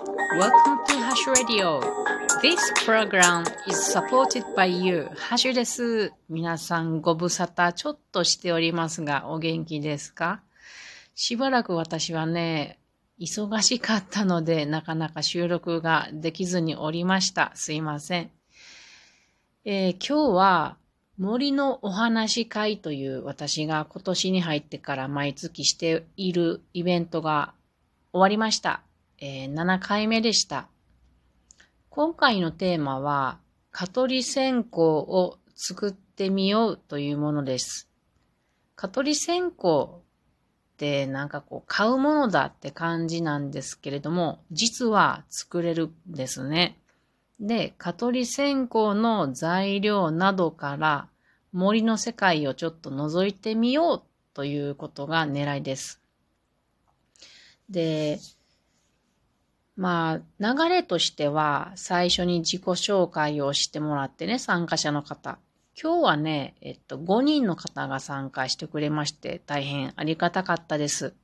Welcome to Hash Radio. This program is supported by you. ハッシュです。皆さんご無沙汰ちょっとしておりますが、お元気ですか？しばらく私はね、忙しかったので、なかなか収録ができずにおりました。すいません。えー、今日は森のお話会という私が今年に入ってから毎月しているイベントが終わりました。えー、7回目でした。今回のテーマは、蚊取り線香を作ってみようというものです。蚊取り線香ってなんかこう買うものだって感じなんですけれども、実は作れるんですね。で、蚊取り線香の材料などから森の世界をちょっと覗いてみようということが狙いです。で、まあ、流れとしては、最初に自己紹介をしてもらってね、参加者の方。今日はね、えっと、5人の方が参加してくれまして、大変ありがたかったです。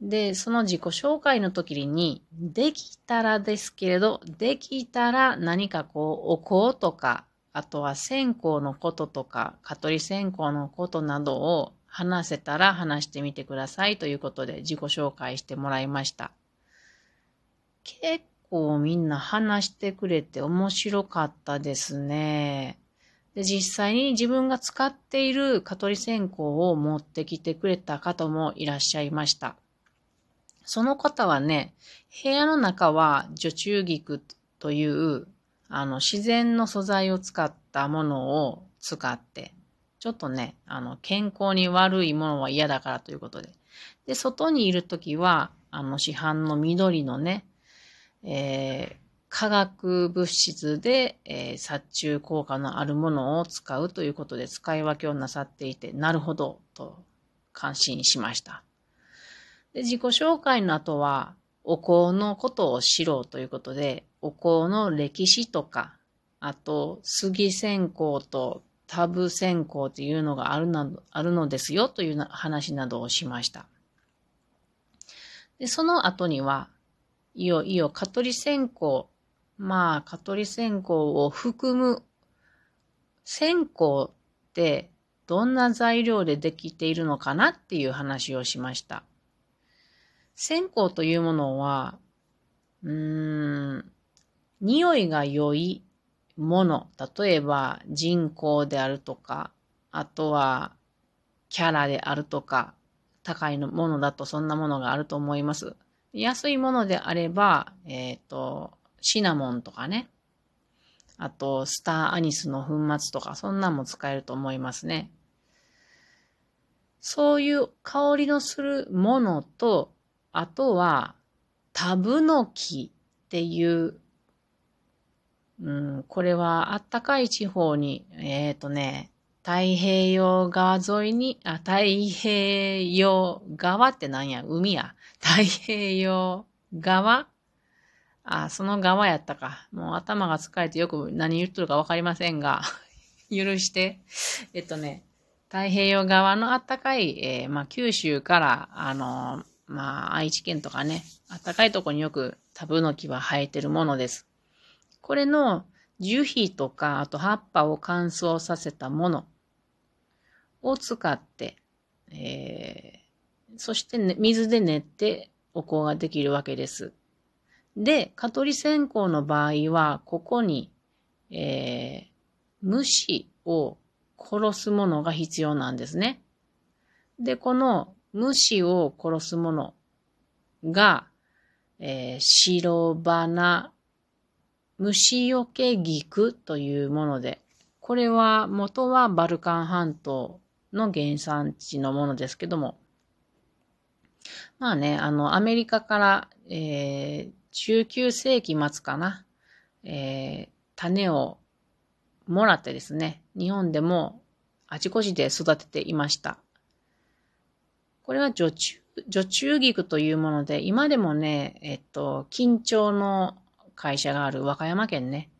で、その自己紹介の時に、できたらですけれど、できたら何かこう、お香とか、あとは線香のこととか、蚊取り線香のことなどを話せたら話してみてくださいということで自己紹介してもらいました。結構みんな話してくれて面白かったですね。で、実際に自分が使っている蚊取り線香を持ってきてくれた方もいらっしゃいました。その方はね、部屋の中は除虫菊というあの自然の素材を使ったものを使って、ちょっとね、あの健康に悪いものは嫌だからということで。で、外にいるときは、あの市販の緑のね、えー、化学物質で、えー、殺虫効果のあるものを使うということで使い分けをなさっていて、なるほど、と感心しました。で自己紹介の後は、お香のことを知ろうということで、お香の歴史とか、あと、杉線香とタブ線香というのがあるなあるのですよという話などをしました。で、その後には、いよいよ蚊取り線香、まあ、蚊取り線香を含む線香ってどんな材料でできているのかなっていう話をしました。線香というものは、うーん、匂いが良いもの、例えば人工であるとか、あとはキャラであるとか、高いものだとそんなものがあると思います。安いものであれば、えっ、ー、と、シナモンとかね。あと、スターアニスの粉末とか、そんなんも使えると思いますね。そういう香りのするものと、あとは、タブノキっていう、うん、これはあったかい地方に、えっ、ー、とね、太平洋側沿いに、あ、太平洋側ってなんや、海や。太平洋側？あ、その側やったか。もう頭が疲れてよく何言っとるかわかりませんが、許して。えっとね、太平洋側のあったかい、えー、まあ、九州から、あのー、まあ、愛知県とかね、あったかいとこによくタブノキは生えてるものです。これの樹皮とか、あと葉っぱを乾燥させたもの。を使って、えー、そして、ね、水で練ってお香ができるわけです。で、蚊取り線香の場合は、ここに、えー、虫を殺すものが必要なんですね。で、この虫を殺すものが、えー、白花虫よけ菊というもので、これは元はバルカン半島の原産地のものですけども、まあね、あの、アメリカから、えー、19世紀末かな、えー、種をもらってですね、日本でもあちこちで育てていました。これは女中、女中菊というもので、今でもね、えっと、緊張の会社がある和歌山県ね。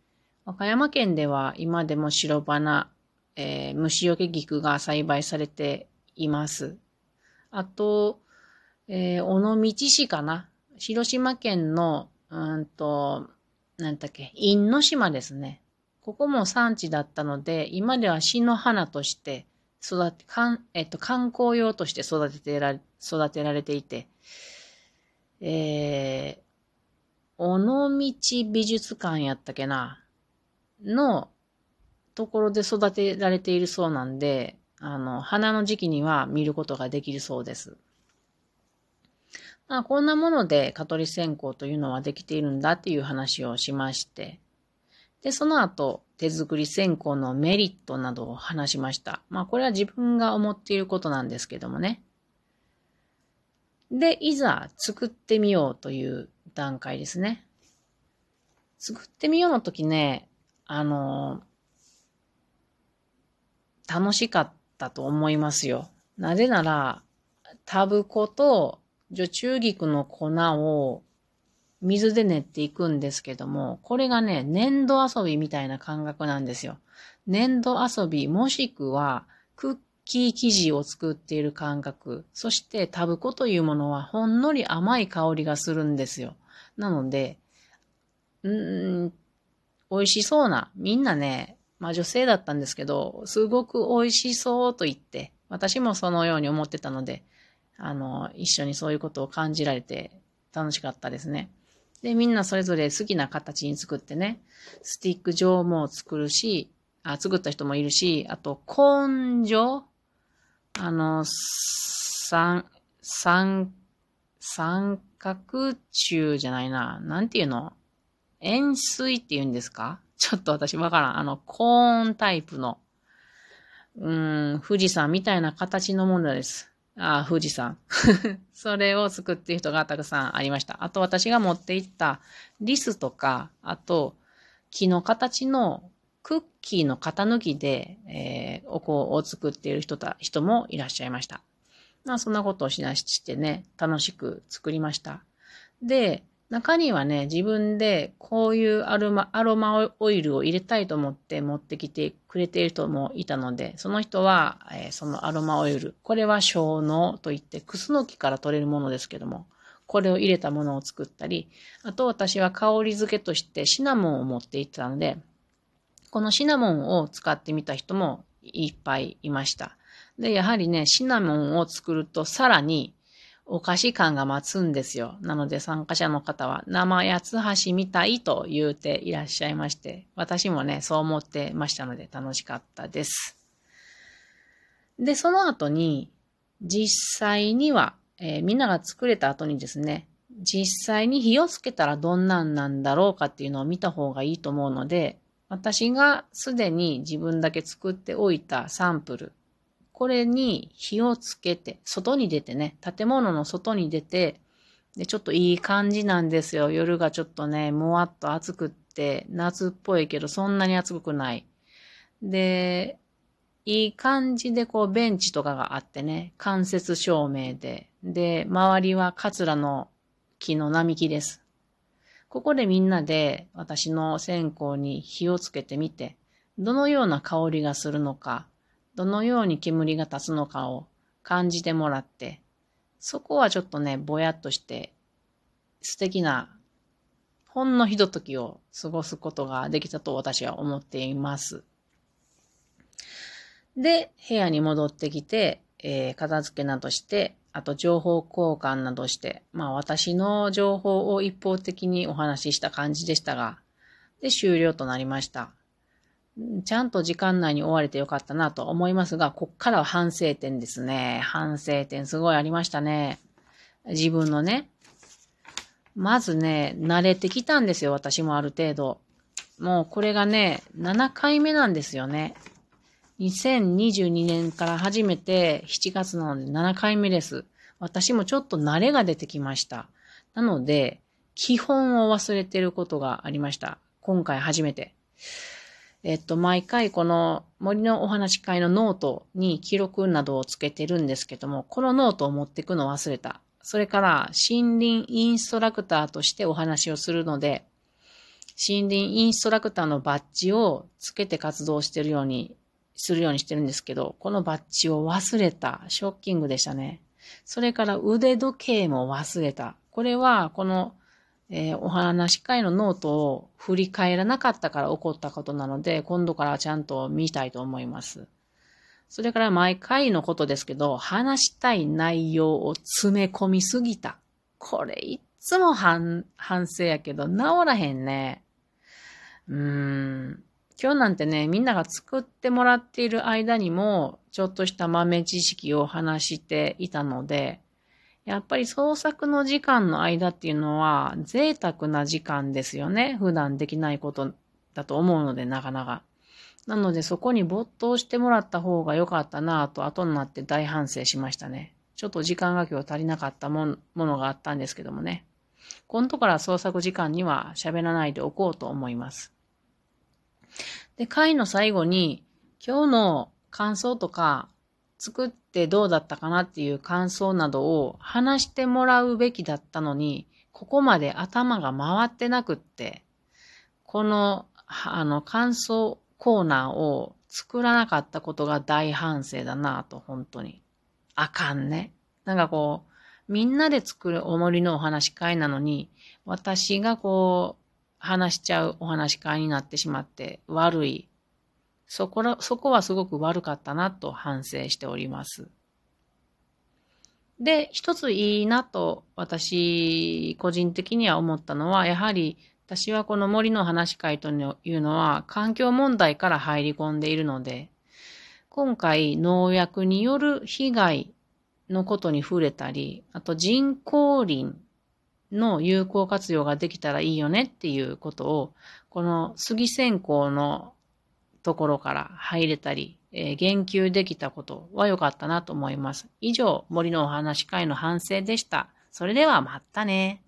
和歌山県では今でも白花、えー、虫除け菊が栽培されています。あと、えー、尾道市かな？広島県の、うんと、なんだっけ、因島ですね。ここも産地だったので、今では詩の花として育て、かんえっと、観光用として育ててられ、育てられていて、えー、尾道美術館やったっけな、のところで育てられているそうなんで、あの、花の時期には見ることができるそうです。まあ、こんなもので蚊取り線香というのはできているんだっていう話をしまして、で、その後、手作り線香のメリットなどを話しました。まあ、これは自分が思っていることなんですけどもね。で、いざ作ってみようという段階ですね。作ってみようの時ね、あの、楽しかったと思いますよ。なぜなら、タブコと女中菊の粉を水で練っていくんですけども、これがね、粘土遊びみたいな感覚なんですよ。粘土遊びもしくはクッキー生地を作っている感覚。そしてタブコというものはほんのり甘い香りがするんですよ。なので、うーん、美味しそうな、みんなね、まあ女性だったんですけど、すごく美味しそうと言って、私もそのように思ってたので、あの、一緒にそういうことを感じられて楽しかったですね。で、みんなそれぞれ好きな形に作ってね、スティック状も作るし、あ、作った人もいるし、あと、コーン状あの、三、三、三角柱じゃないな。なんていうの？円錐って言うんですか？ちょっと私わからん。あの、コーンタイプの、うーん、富士山みたいな形のものです。ああ、富士山。それを作っている人がたくさんありました。あと私が持っていったリスとか、あと木の形のクッキーの型抜きで、えー、お香を作っている人た人もいらっしゃいました。まあそんなことをしなしてね、楽しく作りました。で、中にはね、自分でこういうアロマ、アロマオイルを入れたいと思って持ってきてくれている人もいたので、その人は、えー、そのアロマオイル、これは小脳といって、クスノキから取れるものですけども、これを入れたものを作ったり、あと私は香り付けとしてシナモンを持っていったので、このシナモンを使ってみた人もいっぱいいました。で、やはりね、シナモンを作るとさらにお菓子感が待つんですよ。なので参加者の方は生八つ橋みたいと言うていらっしゃいまして、私もね、そう思ってましたので楽しかったです。で、その後に、実際には、えー、みんなが作れた後にですね、実際に火をつけたらどんなんなんだろうかっていうのを見た方がいいと思うので、私がすでに自分だけ作っておいたサンプル、これに火をつけて、外に出てね、建物の外に出て、で、ちょっといい感じなんですよ。夜がちょっとね、もわっと暑くって、夏っぽいけどそんなに暑くない。で、いい感じでこうベンチとかがあってね、間接照明で、で、周りはカツラの木の並木です。ここでみんなで私の線香に火をつけてみて、どのような香りがするのか、どのように煙が立つのかを感じてもらって、そこはちょっとね、ぼやっとして素敵なほんのひとときを過ごすことができたと私は思っています。で、部屋に戻ってきて、えー、片付けなどして、あと情報交換などして、まあ私の情報を一方的にお話しした感じでしたが、で、終了となりました。ちゃんと時間内に終われてよかったなと思いますが、こっからは反省点ですね。反省点すごいありましたね。自分のね。まずね、慣れてきたんですよ、私もある程度。もうこれがね、7回目なんですよね。2022年から始めて7月なので7回目です。私もちょっと慣れが出てきました。なので、基本を忘れてることがありました。今回初めて。えっと、毎回この森のお話会のノートに記録などをつけてるんですけども、このノートを持ってくのを忘れた。それから、森林インストラクターとしてお話をするので、森林インストラクターのバッジをつけて活動してるように、するようにしてるんですけど、このバッジを忘れた。ショッキングでしたね。それから腕時計も忘れた。これは、このえー、お話し会のノートを振り返らなかったから起こったことなので、今度からちゃんと見たいと思います。それから毎回のことですけど、話したい内容を詰め込みすぎた。これいっつも反省やけど、治らへんね。うーん。今日なんてね、みんなが作ってもらっている間にも、ちょっとした豆知識を話していたので、やっぱり創作の時間の間っていうのは贅沢な時間ですよね。普段できないことだと思うので、なかなか。なのでそこに没頭してもらった方が良かったなぁと後になって大反省しましたね。ちょっと時間が今日足りなかったものがあったんですけどもね。今度から創作時間には喋らないでおこうと思います。で、回の最後に今日の感想とか作ってどうだったかなっていう感想などを話してもらうべきだったのに、ここまで頭が回ってなくって、この、あの、感想コーナーを作らなかったことが大反省だなと、本当に。あかんね。なんかこう、みんなで作るおもりのお話し会なのに、私がこう、話しちゃうお話し会になってしまって悪い。そこら、そこはすごく悪かったなと反省しております。で、一ついいなと私個人的には思ったのは、やはり私はこの森の話会というのは環境問題から入り込んでいるので、今回農薬による被害のことに触れたり、あと人工林の有効活用ができたらいいよねっていうことを、この杉線香のところから入れたり、えー、言及できたことは良かったなと思います。以上、森のお話会の反省でした。それではまたね。